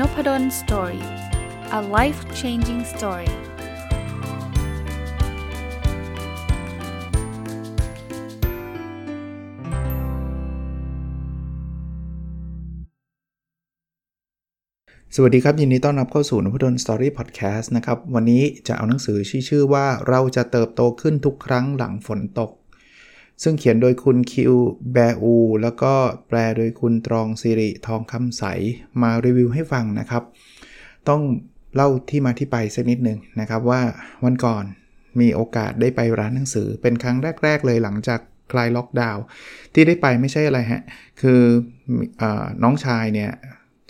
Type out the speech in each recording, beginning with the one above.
Nopadol's Story a life changing story สวัสดีครับ ยินดีต้อนรับเข้าสู่นพดล Story Podcast นะครับ วันนี้จะเอาหนังสือชื่อชื่อว่าเราจะเติบโตขึ้นทุกครั้งหลังฝนตก ซึ่งเขียนโดยคุณคิวแบอู แล้วก็แปลโดยคุณตรองสิริทองคำใส มารีวิวให้ฟังนะครับ ต้องเล่าที่มาที่ไปสักนิดหนึ่งนะครับว่าวันก่อนมีโอกาสได้ไปร้านหนังสือเป็นครั้งแรก ๆ เลยหลังจากคลายล็อกดาวน์ที่ได้ไปไม่ใช่อะไรฮะ คืออน้องชายเนี่ย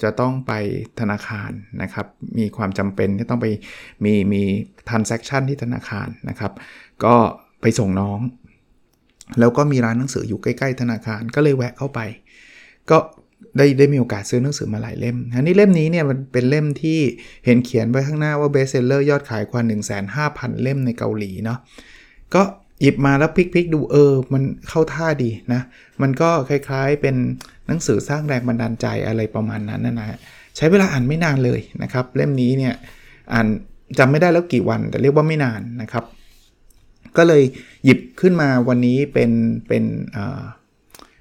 จะต้องไปธนาคารนะครับ มีความจำเป็นที่ต้องไปมีมีทันแซคชั่นที่ธนาคารนะครับ ก็ไปส่งน้อง แล้วก็มีร้านหนังสืออยู่ใกล้ๆธนาคารก็เลยแวะเข้าไป ก็ได้ได้มีโอกาสซื้อหนังสือมาหลายเล่มอันนี้เล่มนี้เนี่ยมันเป็นเล่มที่เห็นเขียนไว้ข้างหน้าว่า best seller ยอดขายกว่า 1 5 0 0 0 เล่มในเกาหลีเนาะ ก็หยิบมาแล้วพลิกๆดูเออ มันเข้าท่าดีนะ มันก็คล้ายๆเป็นหนังสือสร้างแรงบันดาลใจอะไรประมาณนั้นนะนะใช้เวลาอ่านไม่นานเลยนะครับ เล่มนี้เนี่ยอ่านจำไม่ได้แล้วกี่วันแต่เรียกว่าไม่นานนะครับ ก็เลยหยิบขึ้นมาวันนี้เป็นเป็น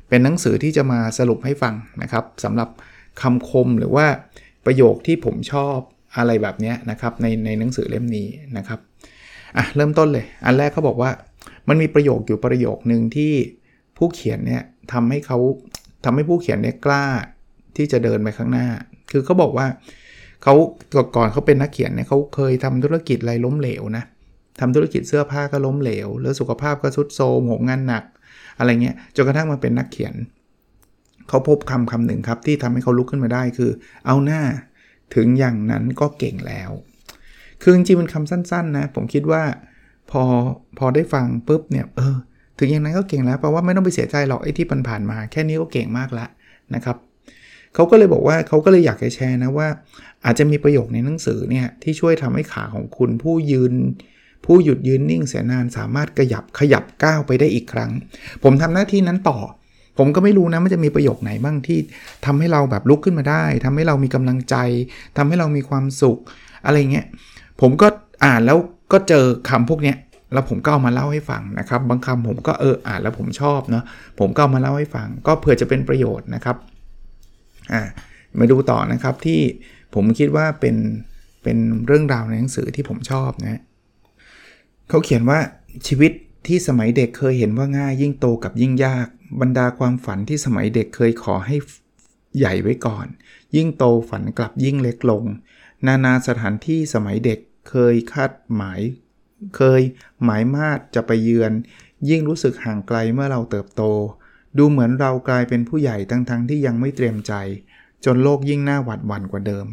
เป็นหนังสือที่จะมาสรุปให้ฟังนะครับสำหรับคำคมหรือว่าประโยคที่ผมชอบอะไรแบบนี้นะครับในในหนังสือเล่มนี้นะครับอะเริ่มต้นเลย อันแรกเขาบอกว่ามันมีประโยคอยู่ประโยคหนึ่งที่ผู้เขียนเนี่ยทำให้เขาทำให้ผู้เขียนเนี่ยกล้าที่จะเดินไปข้างหน้า คือเขาบอกว่าเขาก่อนเขาเป็นนักเขียนเนี่ยเขาเคยทำธุรกิจอะไรล้มเหลวนะ ทำธุรกิจเสื้อผ้าก็ล้มเหลว แล้วสุขภาพก็ทรุดโทรมหงงานหนัก อะไรเงี้ยจนกระทั่งมาเป็นนักเขียน เขาพบคำคำหนึ่งครับที่ทำให้เขาลุกขึ้นมาได้คือ เอาหน้าถึงอย่างนั้นก็เก่งแล้ว คือจริงๆมันคำสั้น ๆ นะ ผมคิดว่าพอพอได้ฟังปุ๊บเนี่ยเออถึงอย่างนั้นก็เก่งแล้วแปลว่าไม่ต้องไปเสียใจหรอกไอ้ที่ผ่านมา แค่นี้ก็เก่งมากล้วนะครับเขาก็เลยบอกว่าเขาก็เลยอยากจะแชร์นะว่า อาจจะมีประโยคในหนังสือเนี่ยที่ช่วยทำให้ขาของคุณผู้ยืน ผู้หยุดยืนนิ่งเสียนานสามารถขยับขยับก้าวไปได้อีกครั้ง ผมทำหน้าที่นั้นต่อ ผมก็ไม่รู้นะมันจะมีประโยคไหนบ้างที่ทำให้เราแบบลุกขึ้นมาได้ทำให้เรามีกำลังใจทำให้เรามีความสุข อะไรเงี้ยผมก็อ่านแล้วก็เจอคำพวกเนี้ยแล้วผมก็เอามาเล่าให้ฟังนะครับ บางคำผมก็เอออ่านแล้วผมชอบเนาะผมก็เอามาเล่าให้ฟัง ก็เผื่อจะเป็นประโยชน์นะครับอ่ามาดูต่อนะครับที่ผมคิดว่าเป็นเป็นเรื่องราวในหนังสือที่ผมชอบนะ เขาเขียนว่าชีวิตที่สมัยเด็กเคยเห็นว่าง่ายยิ่งโตกับยิ่งยาก บรรดาความฝันที่สมัยเด็กเคยขอให้ใหญ่ไว้ก่อน ยิ่งโตฝันกลับยิ่งเล็กลง นานาสถานที่สมัยเด็กเคยคาดหมาย เคยหมายมาดจะไปเยือน ยิ่งรู้สึกห่างไกลเมื่อเราเติบโต ดูเหมือนเรากลายเป็นผู้ใหญ่ทั้งๆทที่ยังไม่เตรียมใจ จนโลกยิ่งน่าหวาดหวั่นกว่าเดิม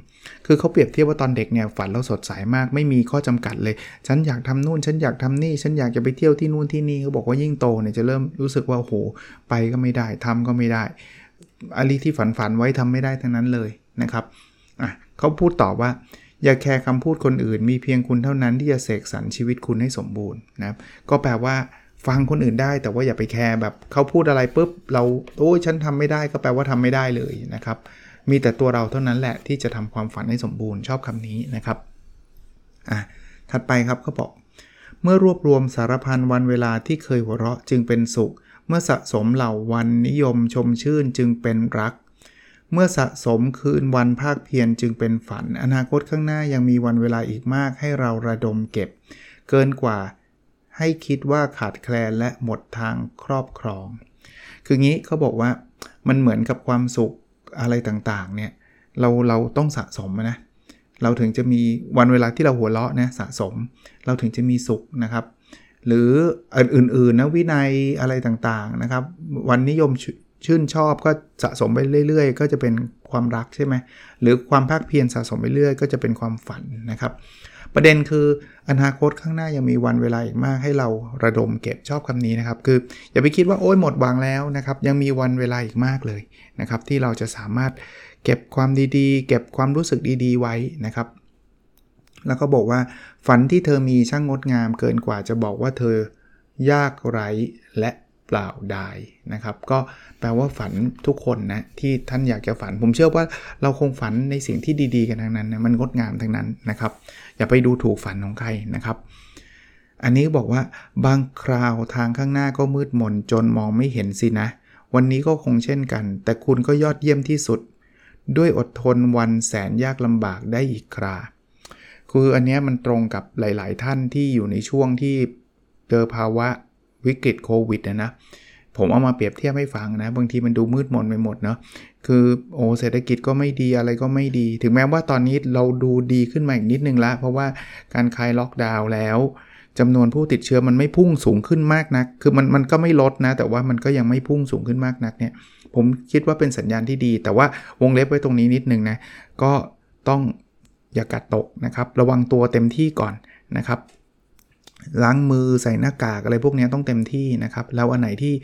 คือเขาเปรียบเทียบว่าตอนเด็กเนี่ยฝันเราสดใสามาก ไม่มีข้อจำกัดเลย ฉันอยากทำนู่น ฉันอยากทำนี่ ฉันอยากจะไปเที่ยวที่นู่นที่นี่เขาบอกว่ายิ่งโตเนี่ยจะเริ่มรู้สึกว่าโหไปก็ไม่ได้ทำก็ไม่ได้อะไรที่ฝันฝันไว้ทำไม่ได้ทั้งนั้นเลยนะครับอะเขาพูดต่อว่า อย่าแคร์คำพูดคนอื่น มีเพียงคุณเท่านั้นที่จะเสกสรรชีวิตคุณให้สมบูรณ์นะครับก็แปลว่าฟังคนอื่นได้แต่ว่าอย่าไปแคร์แบบเขาพูดอะไรปุ๊บเราโอ้ยฉันทำไม่ได้ก็แปลว่าทำไม่ได้เลยนะครับ มีแต่ตัวเราเท่านั้นแหละที่จะทำความฝันให้สมบูรณ์ชอบคำนี้นะครับอะถัดไปครับเขาบอก เมื่อรวบรวมสารพันวันเวลาที่เคยหัวเราะจึงเป็นสุข เมื่อสะสมเหล่าวันนิยมชมชื่นจึงเป็นรัก เมื่อสะสมคืนวันภาคเพียรจึงเป็นฝัน อนาคตข้างหน้ายังมีวันเวลาอีกมากให้เราระดมเก็บ เกินกว่าให้คิดว่าขาดแคลนและหมดทางครอบครอง คืองี้เขาบอกว่ามันเหมือนกับความสุข อะไรต่างๆเนี่ยเราเราต้องสะสมนะเราถึงจะมีวันเวลาที่เราหัวเราะนะสะสม เราถึงจะมีสุขนะครับ หรืออื่นๆนะวินัยอะไรต่างๆนะครับ วันนิยมชื่นชอบก็สะสมไปเรื่อย ๆ ก็จะเป็นความรักใช่ไหมหรือความภาคเพียรสะสมไปเรื่อยก็จะเป็นความฝันนะครับ ประเด็นคืออนาคตข้างหน้ายังมีวันเวลาอีกมากให้เราระดมเก็บชอบคำนี้นะครับ คืออย่าไปคิดว่าโอ้ยหมดวางแล้วนะครับ ยังมีวันเวลาอีกมากเลยนะครับ ที่เราจะสามารถเก็บความดีๆ เก็บความรู้สึกดีๆ ไว้นะครับ แล้วก็บอกว่าฝันที่เธอมีช่างงดงามเกินกว่าจะบอกว่าเธอยากไร้และ ปล่าได้นะครับ ก็แปลว่าฝันทุกคนนะที่ท่านอยากจะฝัน ผมเชื่อว่าเราคงฝันในสิ่งที่ดีๆกันทั้งนั้นนะมันงดงามทั้งนั้นนะครับ อย่าไปดูถูกฝันของใครนะครับ อันนี้บอกว่าบางคราวทางข้างหน้าก็มืดมนจนมองไม่เห็นสินะ วันนี้ก็คงเช่นกัน แต่คุณก็ยอดเยี่ยมที่สุด ด้วยอดทนวันแสนยากลำบากได้อีกคราคืออันนี้มันตรงกับหลาย ๆ ท่านที่อยู่ในช่วงที่เจอภาวะ วิกฤตโควิดนะนะผมเอามาเปรียบเทียบให้ฟังนะ บางทีมันดูมืดมนไปหมดเนาะคือโอ้เศรษฐกิจก็ไม่ดีอะไรก็ไม่ดี ถึงแม้ว่าตอนนี้เราดูดีขึ้นมาอีกนิดนึงละ เพราะว่าการคลายล็อกดาวน์แล้วจำนวนผู้ติดเชื้อมันไม่พุ่งสูงขึ้นมากนัก คือมันมันก็ไม่ลดนะ แต่ว่ามันก็ยังไม่พุ่งสูงขึ้นมากนักเนี่ย ผมคิดว่าเป็นสัญญาณที่ดี แต่ว่าวงเล็บไว้ตรงนี้นิดนึงนะ ก็ต้องอย่ากัดตกนะครับ ระวังตัวเต็มที่ก่อนนะครับ ล้างมือใส่หน้ากากอะไรพวกนี้ต้องเต็มที่นะครับ แล้วอันไหนที่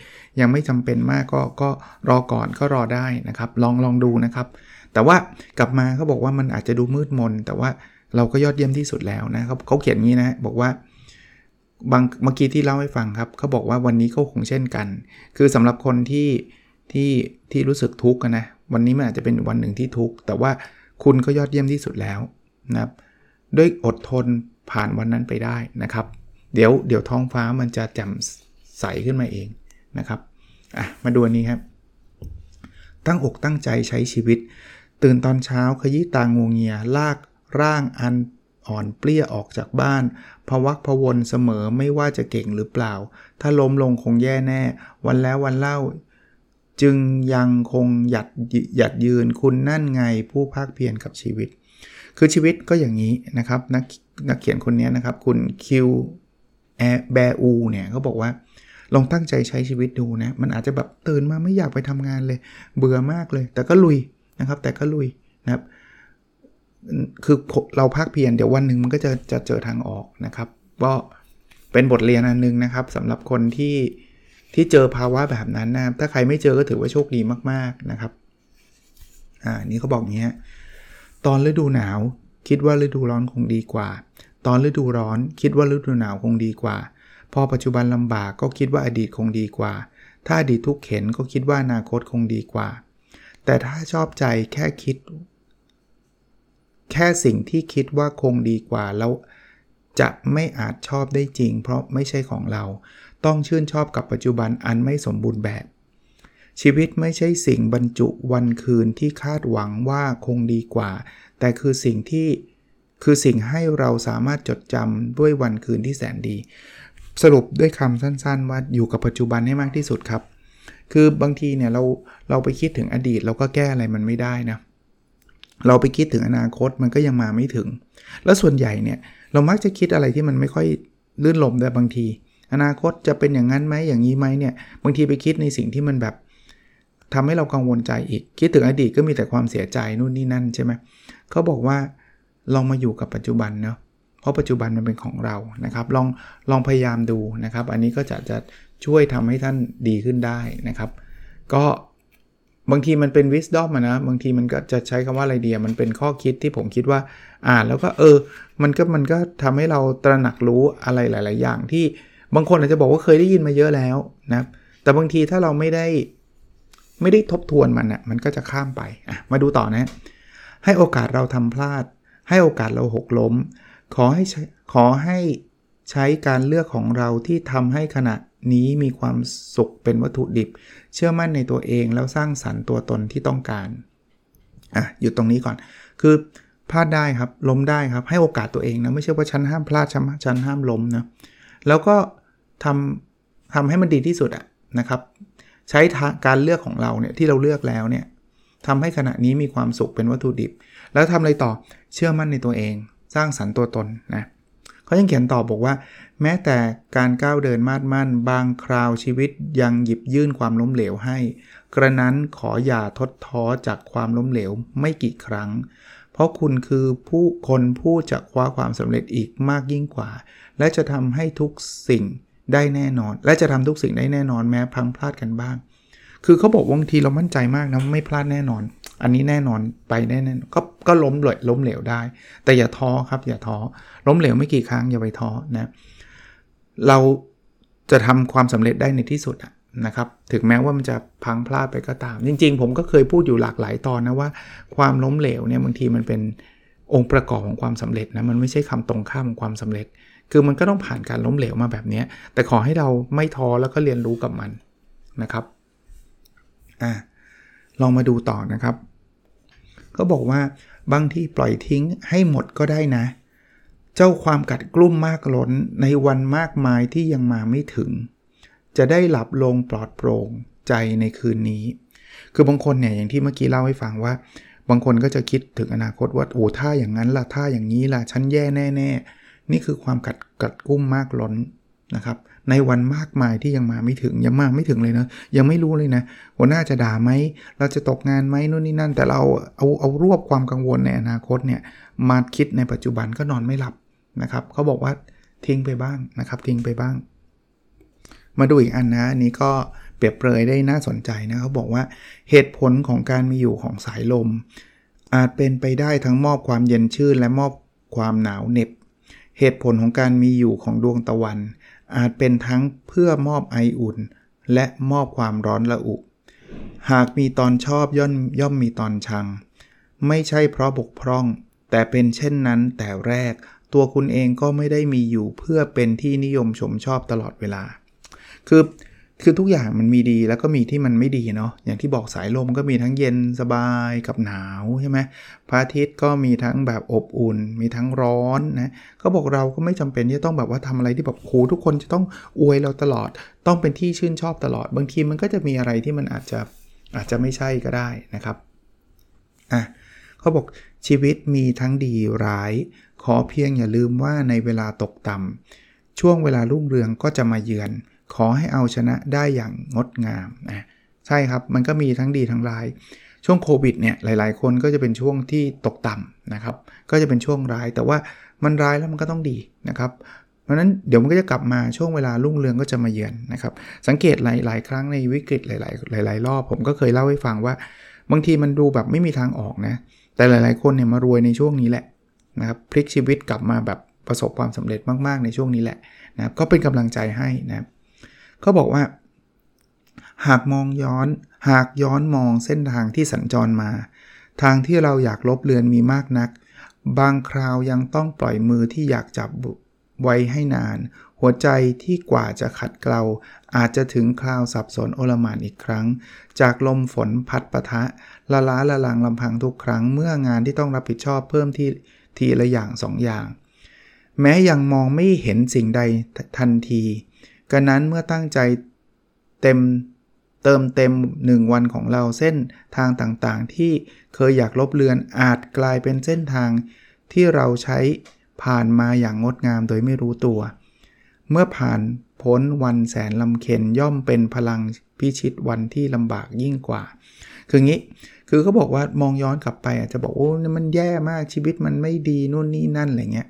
ยังไม่จำเป็นมากก็ก็รอก่อนก็รอได้นะครับ ลองลองดูนะครับ แต่ว่ากลับมาเขาบอกว่ามันอาจจะดูมืดมน แต่ว่าเราก็ยอดเยี่ยมที่สุดแล้วนะครับเขาเขียนงี้นะบอกว่าบางเมื่อกี้ที่เล่าให้ฟังครับเขาบอกว่าวันนี้ก็คงเช่นกัน คือสำหรับคนที่ที่ที่รู้สึกทุกข์นะวันนี้มันอาจจะเป็นวันหนึ่งที่ทุกข์แต่ว่าคุณก็ยอดเยี่ยมที่สุดแล้วนะครับด้วยอดทนผ่านวันนั้นไปได้นะครับ เดี๋ยวเดี๋ยวท้องฟ้ามันจะแจ่มใสขึ้นมาเองนะครับอะมาดูอันนี้ครับ ตั้งอกตั้งใจใช้ชีวิต ตื่นตอนเช้าขยี้ตางวงเงีย ลากร่างอันอ่อนเปลี้ยออกจากบ้านพวักพวนเสมอไม่ว่าจะเก่งหรือเปล่า ถ้าล้มลงคงแย่แน่ วันแล้ววันเล่า จึงยังคงหยัดหยัดยืนคุณนั่นไงผู้ภาคเพียรกับชีวิต คือชีวิตก็อย่างนี้นะครับ นักนักเขียนคนนี้นะครับ คุณคิว แอแบอูเนี่ยเขาบอกว่า ลองตั้งใจใช้ชีวิตดูนะ มันอาจจะแบบตื่นมาไม่อยากไปทำงานเลย เบื่อมากเลย แต่ก็ลุยนะครับ แต่ก็ลุยนะครับ คือเราภาคเพียรเดี๋ยววันหนึ่งมันก็จะจะเจอทางออกนะครับ ก็เป็นบทเรียนอันนึงนะครับสำหรับคนที่ที่เจอภาวะแบบนั้นนะถ้าใครไม่เจอก็ถือว่าโชคดีมากๆนะครับ อ่า นี่เขาบอกอย่างเงี้ย ตอนฤดูหนาว คิดว่าฤดูร้อนคงดีกว่า ตอนฤดูร้อนคิดว่าฤดูหนาวคงดีกว่า พอปัจจุบันลำบากก็คิดว่าอดีตคงดีกว่า ถ้าอดีตทุกเข็นก็คิดว่าอนาคตคงดีกว่า แต่ถ้าชอบใจแค่คิด แค่สิ่งที่คิดว่าคงดีกว่าแล้วจะไม่อาจชอบได้จริง เพราะไม่ใช่ของเรา ต้องชื่นชอบกับปัจจุบันอันไม่สมบูรณ์แบบ ชีวิตไม่ใช่สิ่งบรรจุวันคืนที่คาดหวังว่าคงดีกว่า แต่คือสิ่งที่ คือสิ่งให้เราสามารถจดจำด้วยวันคืนที่แสนดี สรุปด้วยคำสั้น ๆ ว่าอยู่กับปัจจุบันให้มากที่สุดครับ คือบางทีเนี่ยเราเราไปคิดถึงอดีตเราก็แก้อะไรมันไม่ได้นะเราไปคิดถึงอนาคตมันก็ยังมาไม่ถึง แล้วส่วนใหญ่เนี่ยเรามักจะคิดอะไรที่มันไม่ค่อยลื่นลมแต่บางที อนาคตจะเป็นอย่างนั้นไหมอย่างนี้ไหมเนี่ยบางทีไปคิดในสิ่งที่มันแบบทำให้เรากังวลใจอีก คิดถึงอดีตก็มีแต่ความเสียใจนู่นนี่นั่นใช่ไหมเขาบอกว่า ลองมาอยู่กับปัจจุบันเนาะเพราะปัจจุบันมันเป็นของเรานะครับ ลองลองพยายามดูนะครับ อันนี้ก็จะจะช่วยทำให้ท่านดีขึ้นได้นะครับ ก็บางทีมันเป็น wisdom นะบางทีมันก็จะใช้คำว่าอะไรเดียมันเป็นข้อคิดที่ผมคิดว่าอ่านแล้วก็เออ มันก็มันก็ทำให้เราตระหนักรู้อะไรหลาย ๆ อย่างที่บางคนอาจจะบอกว่าเคยได้ยินมาเยอะแล้วนะแต่บางทีถ้าเราไม่ได้ไม่ได้ทบทวนมันนะ่ะมันก็จะข้ามไปอะมาดูต่อนะ ให้โอกาสเราทำพลาด ให้โอกาสเราหกล้ม ขอให้ขอให้ใช้การเลือกของเราที่ทำให้ขณะนี้มีความสุขเป็นวัตถุดิบ เชื่อมั่นในตัวเองแล้วสร้างสรรค์ตัวตนที่ต้องการอะหยุดตรงนี้ก่อน คือพลาดได้ครับล้มได้ครับให้โอกาสตัวเองนะไม่ใช่ว่าฉันห้ามพลาดฉันฉันห้ามล้มนะแล้วก็ทำทำให้มันดีที่สุดอะนะครับ ใช้การเลือกของเราเนี่ยที่เราเลือกแล้วเนี่ย ทำให้ขณะนี้มีความสุขเป็นวัตถุดิบ แล้วทำอะไรต่อเชื่อมั่นในตัวเอง สร้างสรรค์ตัวตนนะเขายังเขียนต่อบอกว่า แม้แต่การก้าวเดินมาดมั่น บางคราวชีวิตยังหยิบยื่นความล้มเหลวให้ กระนั้นขออย่าทดท้อจากความล้มเหลวไม่กี่ครั้ง เพราะคุณคือผู้คนผู้จะคว้าความสำเร็จอีกมากยิ่งกว่า และจะทำให้ทุกสิ่งได้แน่นอน และจะทำทุกสิ่งได้แน่นอนแม้พังพลาดกันบ้าง คือเขาบอกบางทีเรามั่นใจมากนะไม่พลาดแน่นอน อันนี้แน่นอนไปแน่ๆก็ก็ล้มเลยล้มเหลวได้ แต่อย่าท้อครับอย่าท้อล้มเหลวไม่กี่ครั้งอย่าไปท้อนะเราจะทำความสำเร็จได้ในที่สุดนะครับถึงแม้ว่ามันจะพังพลาดไปก็ตาม จริง ๆ ผมก็เคยพูดอยู่หลากหลายตอนนะว่า ความล้มเหลวเนี่ยบางทีมันเป็นองค์ประกอบของความสำเร็จนะมันไม่ใช่คำตรงข้ามของความสำเร็จ คือมันก็ต้องผ่านการล้มเหลวมาแบบนี้แต่ขอให้เราไม่ท้อแล้วก็เรียนรู้กับมันนะครับ อ่าลองมาดูต่อนะครับ ก็บอกว่าบางที่ปล่อยทิ้งให้หมดก็ได้นะ เจ้าความกัดกลุ่มมากล้นในวันมากมายที่ยังมาไม่ถึง จะได้หลับลงปลอดโปร่งใจในคืนนี้ คือบางคนเนี่ยอย่างที่เมื่อกี้เล่าให้ฟังว่า บางคนก็จะคิดถึงอนาคตว่าโอ้ถ้าอย่างนั้นล่ะถ้าอย่างนี้ล่ะฉันแย่แน่ ๆ นี่คือความกัดกัดกุ้มมากล้น นะครับในวันมากมายที่ยังมาไม่ถึงยังมาไม่ถึงเลยนะยังไม่รู้เลยนะหัวหน้าจะด่าไหมเราจะตกงานไหมนู่นนี่นั่น แต่เราเอาเอารวบความกังวลในอนาคตเนี่ยมาคิดในปัจจุบันก็นอนไม่หลับนะครับเขาบอกว่าทิ้งไปบ้างนะครับทิ้งไปบ้าง มาดูอีกอันนะอันนี้ก็เปรียบเปรยได้น่าสนใจนะเขาบอกว่าเหตุผลของการมีอยู่ของสายลม อาจเป็นไปได้ทั้งมอบความเย็นชื่น และมอบความหนาวเหน็บ เหตุผลของการมีอยู่ของดวงตะวัน อาจเป็นทั้งเพื่อมอบไออุ่น และมอบความร้อนระอุ หากมีตอนชอบย่อมย่อมมีตอนชัง ไม่ใช่เพราะบกพร่อง แต่เป็นเช่นนั้นแต่แรก ตัวคุณเองก็ไม่ได้มีอยู่เพื่อเป็นที่นิยมชมชอบตลอดเวลา คือ คือทุกอย่างมันมีดีแล้วก็มีที่มันไม่ดีเนาะอย่างที่บอกสายลมก็มีทั้งเย็นสบายกับหนาวใช่ไหมพระอาทิตย์ก็มีทั้งแบบอบอุ่น มีทั้งร้อนนะก็บอกเราก็ไม่จำเป็นที่ต้องแบบว่าทำอะไรที่แบบโหทุกคนจะต้องอวยเราตลอด ต้องเป็นที่ชื่นชอบตลอด บางทีมันก็จะมีอะไรที่มันอาจจะอาจจะไม่ใช่ก็ได้นะครับอะเขาบอกชีวิตมีทั้งดีร้าย ขอเพียงอย่าลืมว่าในเวลาตกต่ำช่วงเวลารุ่งเรืองก็จะมาเยือน ขอให้เอาชนะได้อย่างงดงามนะใช่ครับ มันก็มีทั้งดีทั้งร้าย ช่วงโควิดเนี่ยหลาย ๆ คนก็จะเป็นช่วงที่ตกต่ำนะครับ ก็จะเป็นช่วงร้าย แต่ว่ามันร้ายแล้วมันก็ต้องดีนะครับ เพราะนั้นเดี๋ยวมันก็จะกลับมาช่วงเวลารุ่งเรืองก็จะมาเยือนนะครับ สังเกตหลาย ๆ ครั้งในวิกฤตหลาย ๆ หลาย ๆ รอบ ผมก็เคยเล่าให้ฟังว่า บางทีมันดูแบบไม่มีทางออกนะ แต่หลาย ๆ คนเนี่ยมารวยในช่วงนี้แหละนะครับพลิกชีวิตกลับมาแบบประสบความสำเร็จมาก ๆ ในช่วงนี้แหละนะครับก็เป็นกำลังใจให้นะครับ เขาบอกว่า หากมองย้อน หากย้อนมองเส้นทางที่สัญจรมา ทางที่เราอยากลบเลือนมีมากนัก บางคราวยังต้องปล่อยมือที่อยากจับไว้ให้นาน หัวใจที่กว่าจะขัดเกลาอาจจะถึงคราวสับสนโอลมานอีกครั้ง จากลมฝนพัดปะทะ ละล้าละลังลำพังทุกครั้ง เมื่องานที่ต้องรับผิดชอบเพิ่มที่ทีละอย่างสองอย่าง แม้ยังมองไม่เห็นสิ่งใดทันที กันนั้นเมื่อตั้งใจเต็มเติมเต็ม 1 วันของเราเส้นทางต่างๆ ที่เคยอยากลบเลือนอาจกลายเป็นเส้นทางที่เราใช้ผ่านมาอย่างงดงามโดยไม่รู้ตัว เมื่อผ่านพ้นวันแสนลำเค็นย่อมเป็นพลังพิชิตวันที่ลำบากยิ่งกว่า คืองี้ คือเขาบอกว่ามองย้อนกลับไปอาจจะบอกโอ้มันแย่มากชีวิตมันไม่ดีนู่นนี่นั่นอะไรเงี้ย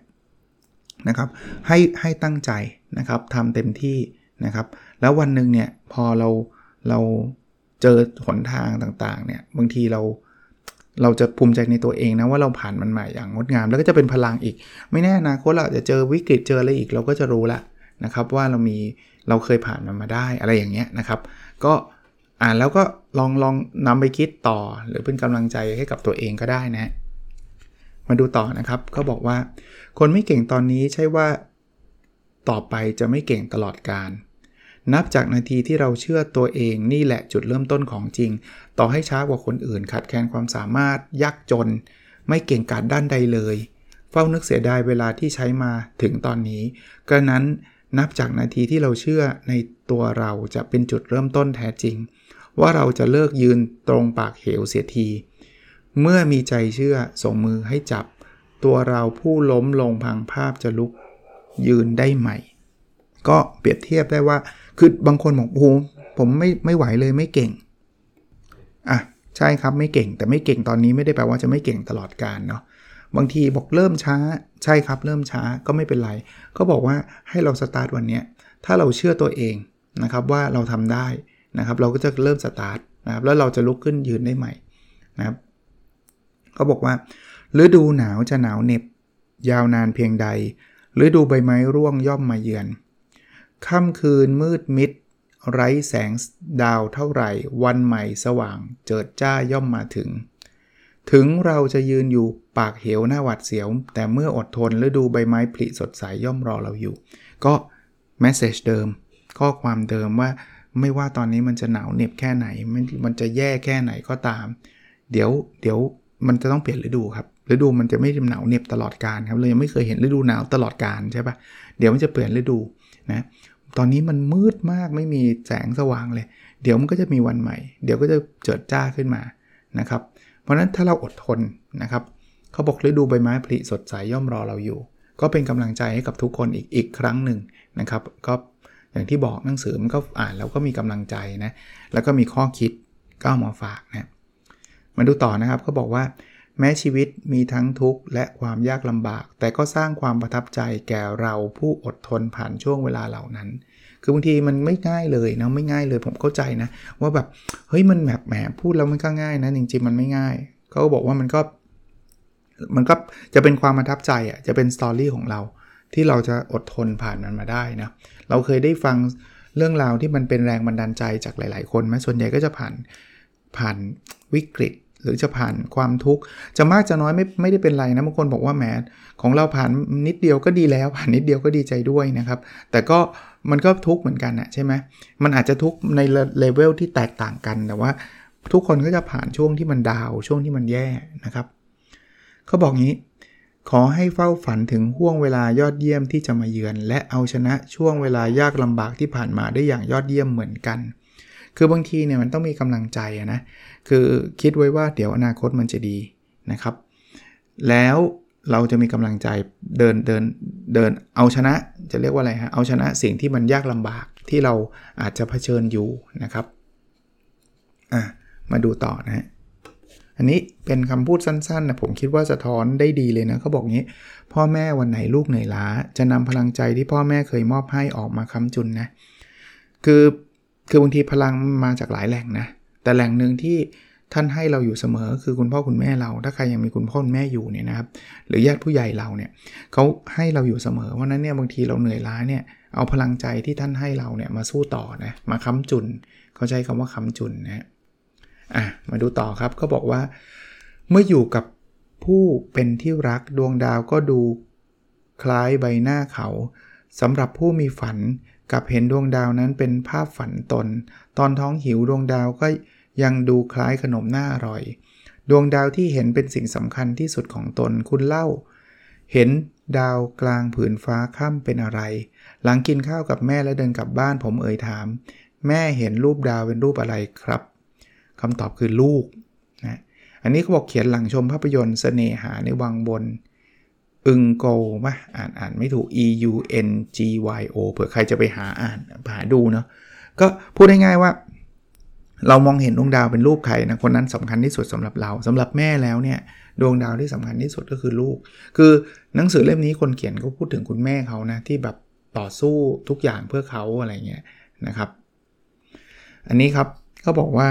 นะครับให้ให้ตั้งใจนะครับทำเต็มที่นะครับ แล้ววันหนึ่งเนี่ยพอเราเราเจอหนทางต่างๆเนี่ยบางทีเราเราจะภูมิใจในตัวเองนะว่าเราผ่านมันมาอย่างงดงาม แล้วก็จะเป็นพลังอีก ไม่แน่นะค้เราจะเจอวิกฤตเจออะไรอีกเราก็จะรู้ละนะครับว่าเรามีเราเคยผ่านมันมาได้อะไรอย่างเงี้ยนะครับ ก็อ่านแล้วก็ลองลองนำไปคิดต่อ หรือเป็นกำลังใจให้กับตัวเองก็ได้นะ มาดูต่อนะครับเขาบอกว่า คนไม่เก่งตอนนี้ใช่ว่าต่อไปจะไม่เก่งตลอดการ นับจากนาทีที่เราเชื่อตัวเองนี่แหละจุดเริ่มต้นของจริง ต่อให้ช้ากว่าคนอื่นขาดแคลนความสามารถยากจน ไม่เก่งกาจด้านใดเลย เฝ้านึกเสียดายเวลาที่ใช้มาถึงตอนนี้กระนั้นนับจากนาทีที่เราเชื่อในตัวเราจะเป็นจุดเริ่มต้นแท้จริง ว่าเราจะเลิกยืนตรงปากเหวเสียที เมื่อมีใจเชื่อส่งมือให้จับ ตัวเราผู้ล้มลงพังภาพจะลุกยืนได้ใหม่ ก็เปรียบเทียบได้ว่า คือบางคนบอกโอ้โหผมไม่ไม่ไหวเลยไม่เก่งอะใช่ครับไม่เก่งแต่ไม่เก่งตอนนี้ไม่ได้แปลว่าจะไม่เก่งตลอดการเนาะบางทีบอกเริ่มช้าใช่ครับเริ่มช้าก็ไม่เป็นไร ก็บอกว่าให้เราสตาร์ทวันนี้ถ้าเราเชื่อตัวเองนะครับว่าเราทำได้นะครับ เราก็จะเริ่มสตาร์ทนะครับแล้วเราจะลุกขึ้นยืนได้ใหม่นะครับ เขาบอกว่าฤดูหนาวจะหนาวเหน็บ ยาวนานเพียงใดฤดูใบไม้ร่วงย่อมมาเยือนค่ำคืนมืดมิด ไร้แสงดาวเท่าไหร่ วันใหม่สว่าง เจิดจ้าย่อมมาถึง ถึงเราจะยืนอยู่ปากเหวหน้าหวัดเสียว แต่เมื่ออดทนฤดูใบไม้ผลิสดใสยย่อมรอเราอยู่ ก็แมสเซจเดิม ข้อความเดิมว่าไม่ว่าตอนนี้มันจะหนาวเหน็บแค่ไหน มันจะแย่แค่ไหนก็ตาม เดี๋ยวเดี๋ยว มันจะต้องเปลี่ยนฤดูครับฤดูมันจะไม่หนาวเหน็บตลอดการครับเรายังไม่เคยเห็นฤดูหนาวตลอดการใช่ปะเดี๋ยวมันจะเปลี่ยนฤดูนะตอนนี้มันมืดมากไม่มีแสงสว่างเลย เดี๋ยวมันก็จะมีวันใหม่ เดี๋ยวก็จะเจิดจ้าขึ้นมานะครับ เพราะฉะนั้นถ้าเราอดทนนะครับเขาบอกฤดูใบไม้ผลิสดใสย่อมรอเราอยู่ ก็เป็นกำลังใจให้กับทุกคนอีกอีกครั้งหนึ่งนะครับ ก็อย่างที่บอกหนังสือมันก็อ่านแล้วก็มีกำลังใจนะแล้วก็มีข้อคิดก็มาฝากนะ มาดูต่อนะครับเขาบอกว่า แม้ชีวิตมีทั้งทุกข์และความยากลำบาก แต่ก็สร้างความประทับใจแก่เราผู้อดทนผ่านช่วงเวลาเหล่านั้น คือบางทีมันไม่ง่ายเลยนะไม่ง่ายเลยผมเข้าใจนะ ว่าแบบเฮ้ยมันแบบแหมพูดแล้วมันก็ง่ายนะจริงๆมันไม่ง่ายเขาก็บอกว่ามันก็มันก็จะเป็นความประทับใจอะจะเป็นสตอรี่ของเรา ที่เราจะอดทนผ่านมันมาได้นะเราเคยได้ฟังเรื่องราวที่มันเป็นแรงบันดาลใจจากหลาย ๆ คนไหมส่วนใหญ่ก็จะผ่านผ่านวิกฤต หรือจะผ่านความทุกข์จะมากจะน้อยไม่ไม่ได้เป็นไรนะบางคนบอกว่าแหมของเราผ่านนิดเดียวก็ดีแล้ว ผ่านนิดเดียวก็ดีใจด้วยนะครับ แต่ก็มันก็ทุกข์เหมือนกันนะใช่ไหมมันอาจจะทุกข์ในเลเวลที่แตกต่างกันแต่ว่าทุกคนก็จะผ่านช่วงที่มันดาวช่วงที่มันแย่นะครับเขาบอกงี้ ขอให้เฝ้าฝันถึงห่วงเวลายอดเยี่ยมที่จะมาเยือน และเอาชนะช่วงเวลายากลำบากที่ผ่านมาได้อย่างยอดเยี่ยมเหมือนกัน คือบางทีเนี่ยมันต้องมีกำลังใจนะ คือคิดไว้ว่าเดี๋ยวอนาคตมันจะดีนะครับ แล้วเราจะมีกำลังใจเดินเดินเดินเอาชนะจะเรียกว่าอะไรฮะเอาชนะสิ่งที่มันยากลำบากที่เราอาจจะเผชิญอยู่นะครับอะมาดูต่อนะฮะอันนี้เป็นคำพูดสั้นๆนะผมคิดว่าสะท้อนได้ดีเลยนะเขาบอกงี้ พ่อแม่วันไหนลูกเหนื่อยล้า จะนำพลังใจที่พ่อแม่เคยมอบให้ออกมาค้ำจุนนะคือคือบางทีพลังมาจากหลายแหล่งนะ แต่แหล่งหนึ่งที่ท่านให้เราอยู่เสมอคือคุณพ่อคุณแม่เรา ถ้าใครยังมีคุณพ่อคุณแม่อยู่เนี่ยนะครับ หรือญาติผู้ใหญ่เราเนี่ยเขาให้เราอยู่เสมอเพราะนั้นเนี่ยบางทีเราเหนื่อยล้าเนี่ยเอาพลังใจที่ท่านให้เราเนี่ยมาสู้ต่อนะมาค้ำจุนเขาใช้คำว่าค้ำจุนนะอะมาดูต่อครับเขาบอกว่า เมื่ออยู่กับผู้เป็นที่รักดวงดาวก็ดูคล้ายใบหน้าเขาสำหรับผู้มีฝันกับเห็นดวงดาวนั้นเป็นภาพฝันตน ตอนท้องหิวดวงดาวก็ ยังดูคล้ายขนมหน้าอร่อย ดวงดาวที่เห็นเป็นสิ่งสำคัญที่สุดของตนคุณเล่า เห็นดาวกลางผืนฟ้าค่ำเป็นอะไร หลังกินข้าวกับแม่และเดินกลับบ้านผมเอ่ยถาม แม่เห็นรูปดาวเป็นรูปอะไรครับคำตอบคือลูกนะอันนี้เขาบอกเขียนหลังชมภาพยนตร์เสน่หาในวังบน อึงโกมะอ่านอ่านไม่ถูก e u n g y o เผื่อใครจะไปหาอ่านหาดูเนาะก็พูดง่ายๆว่า เรามองเห็นดวงดาวเป็นรูปใครนะคนนั้นสำคัญที่สุดสำหรับเราสำหรับแม่แล้วเนี่ยดวงดาวที่สำคัญที่สุดก็คือลูก คือหนังสือเล่มนี้คนเขียนเขาพูดถึงคุณแม่เขานะที่แบบต่อสู้ทุกอย่างเพื่อเขาอะไรเงี้ยนะครับ อันนี้ครับเขาบอกว่า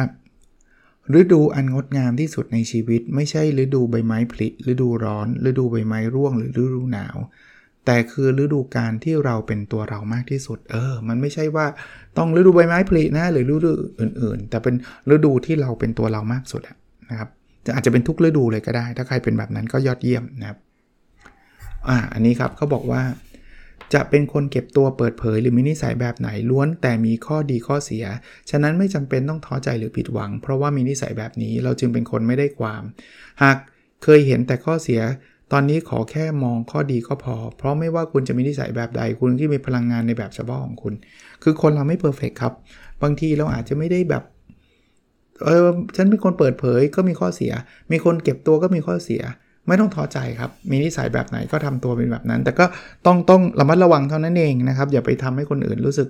ฤดูอันงดงามที่สุดในชีวิต ไม่ใช่ฤดูใบไม้ผลิฤดูร้อน ฤดูใบไม้ร่วงหรือฤดูหนาว แต่คือฤดูการที่เราเป็นตัวเรามากที่สุด เออ มันไม่ใช่ว่าต้องฤดูใบไม้ผลินะ หรือฤดูอื่น ๆ แต่เป็นฤดูที่เราเป็นตัวเรามากสุดนะครับจะอาจจะเป็นทุกฤดูเลยก็ได้ ถ้าใครเป็นแบบนั้นก็ยอดเยี่ยมนะครับอ่าอันนี้ครับเขาบอกว่า จะเป็นคนเก็บตัวเปิดเผยหรือมีนิสัยแบบไหนล้วนแต่มีข้อดีข้อเสีย ฉะนั้นไม่จำเป็นต้องท้อใจหรือผิดหวัง เพราะว่ามีนิสัยแบบนี้เราจึงเป็นคนไม่ได้ความ หากเคยเห็นแต่ข้อเสีย ตอนนี้ขอแค่มองข้อดีก็พอ เพราะไม่ว่าคุณจะมีนิสัยแบบใด คุณที่มีพลังงานในแบบเฉพาะของคุณ คือคนเราไม่เพอร์เฟกครับ บางทีเราอาจจะไม่ได้แบบ เออ ฉันเป็นคนเปิดเผยก็มีข้อเสีย มีคนเก็บตัวก็มีข้อเสีย ไม่ต้องท้อใจครับ มีนิสัยแบบไหนก็ทำตัวเป็นแบบนั้น แต่ก็ต้องต้องระมัดระวังเท่านั้นเองนะครับ อย่าไปทำให้คนอื่นรู้สึก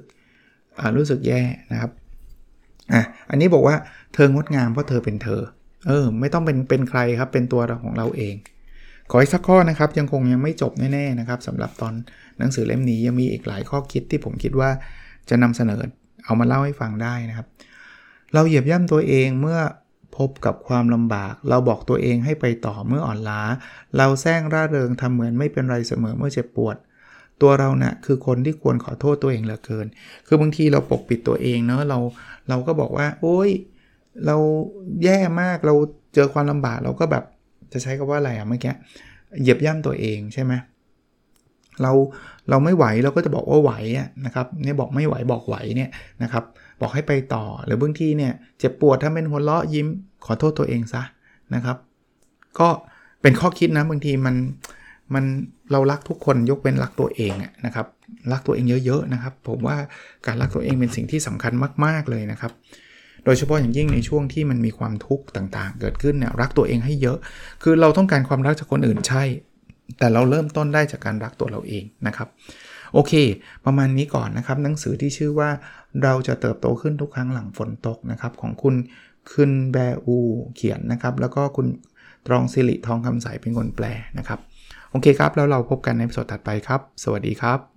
รู้สึกแย่นะครับ อะ อันนี้บอกว่าเธองดงามเพราะเธอเป็นเธอ เออ ไม่ต้องเป็นเป็นใครครับ เป็นตัวเราของเราเอง ขออีกสักข้อนะครับยังคงยังไม่จบแน่ๆนะครับสำหรับตอนหนังสือเล่มนี้ยังมีอีกหลายข้อคิดที่ผมคิดว่าจะนำเสนอเอามาเล่าให้ฟังได้นะครับ เราเหยียบย่ำตัวเองเมื่อพบกับความลำบาก เราบอกตัวเองให้ไปต่อเมื่ออ่อนล้า เราแซงร่าเริงทำเหมือนไม่เป็นไรเสมอเมื่อเจ็บปวด ตัวเรานะ่ะคือคนที่ควรขอโทษตัวเองเหลือเกิน คือบางทีเราปกปิดตัวเองเนอะเราเราก็บอกว่า โอ๊ยเราแย่มากเราเจอความลำบากเราก็แบบ จะใช้คำว่าอะไรอะเมื่อกี้เหยียบย่ำตัวเองใช่ไหมเราเราไม่ไหวเราก็จะบอกว่าไหวนะครับเนี่ยบอกไม่ไหวบอกไหวเนี่ยนะครับบอกให้ไปต่อหรือบางทีเนี่ยเจ็บปวดถ้าเป็นหัวเราะยิ้มขอโทษตัวเองซะนะครับ ก็เป็นข้อคิดนะบางทีมันมันเรารักทุกคนยกเว้นรักตัวเองนะครับรักตัวเองเยอะๆนะครับ ผมว่าการรักตัวเองเป็นสิ่งที่สำคัญมากๆเลยนะครับ โดยเฉพาะอย่างยิ่งในช่วงที่มันมีความทุกข์ต่างๆ เกิดขึ้นเนี่ยรักตัวเองให้เยอะ คือเราต้องการความรักจากคนอื่นใช่ แต่เราเริ่มต้นได้จากการรักตัวเราเองนะครับโอเค ประมาณนี้ก่อนนะครับหนังสือที่ชื่อว่าเราจะเติบโตขึ้นทุกครั้งหลังฝนตกนะครับของคุณคืนแบอูเขียนนะครับ แล้วก็คุณตรองสิริทองคำใสเป็นคนแปลนะครับ โอเคครับ แล้วเราพบกันในสดถัดไปครับ สวัสดีครับ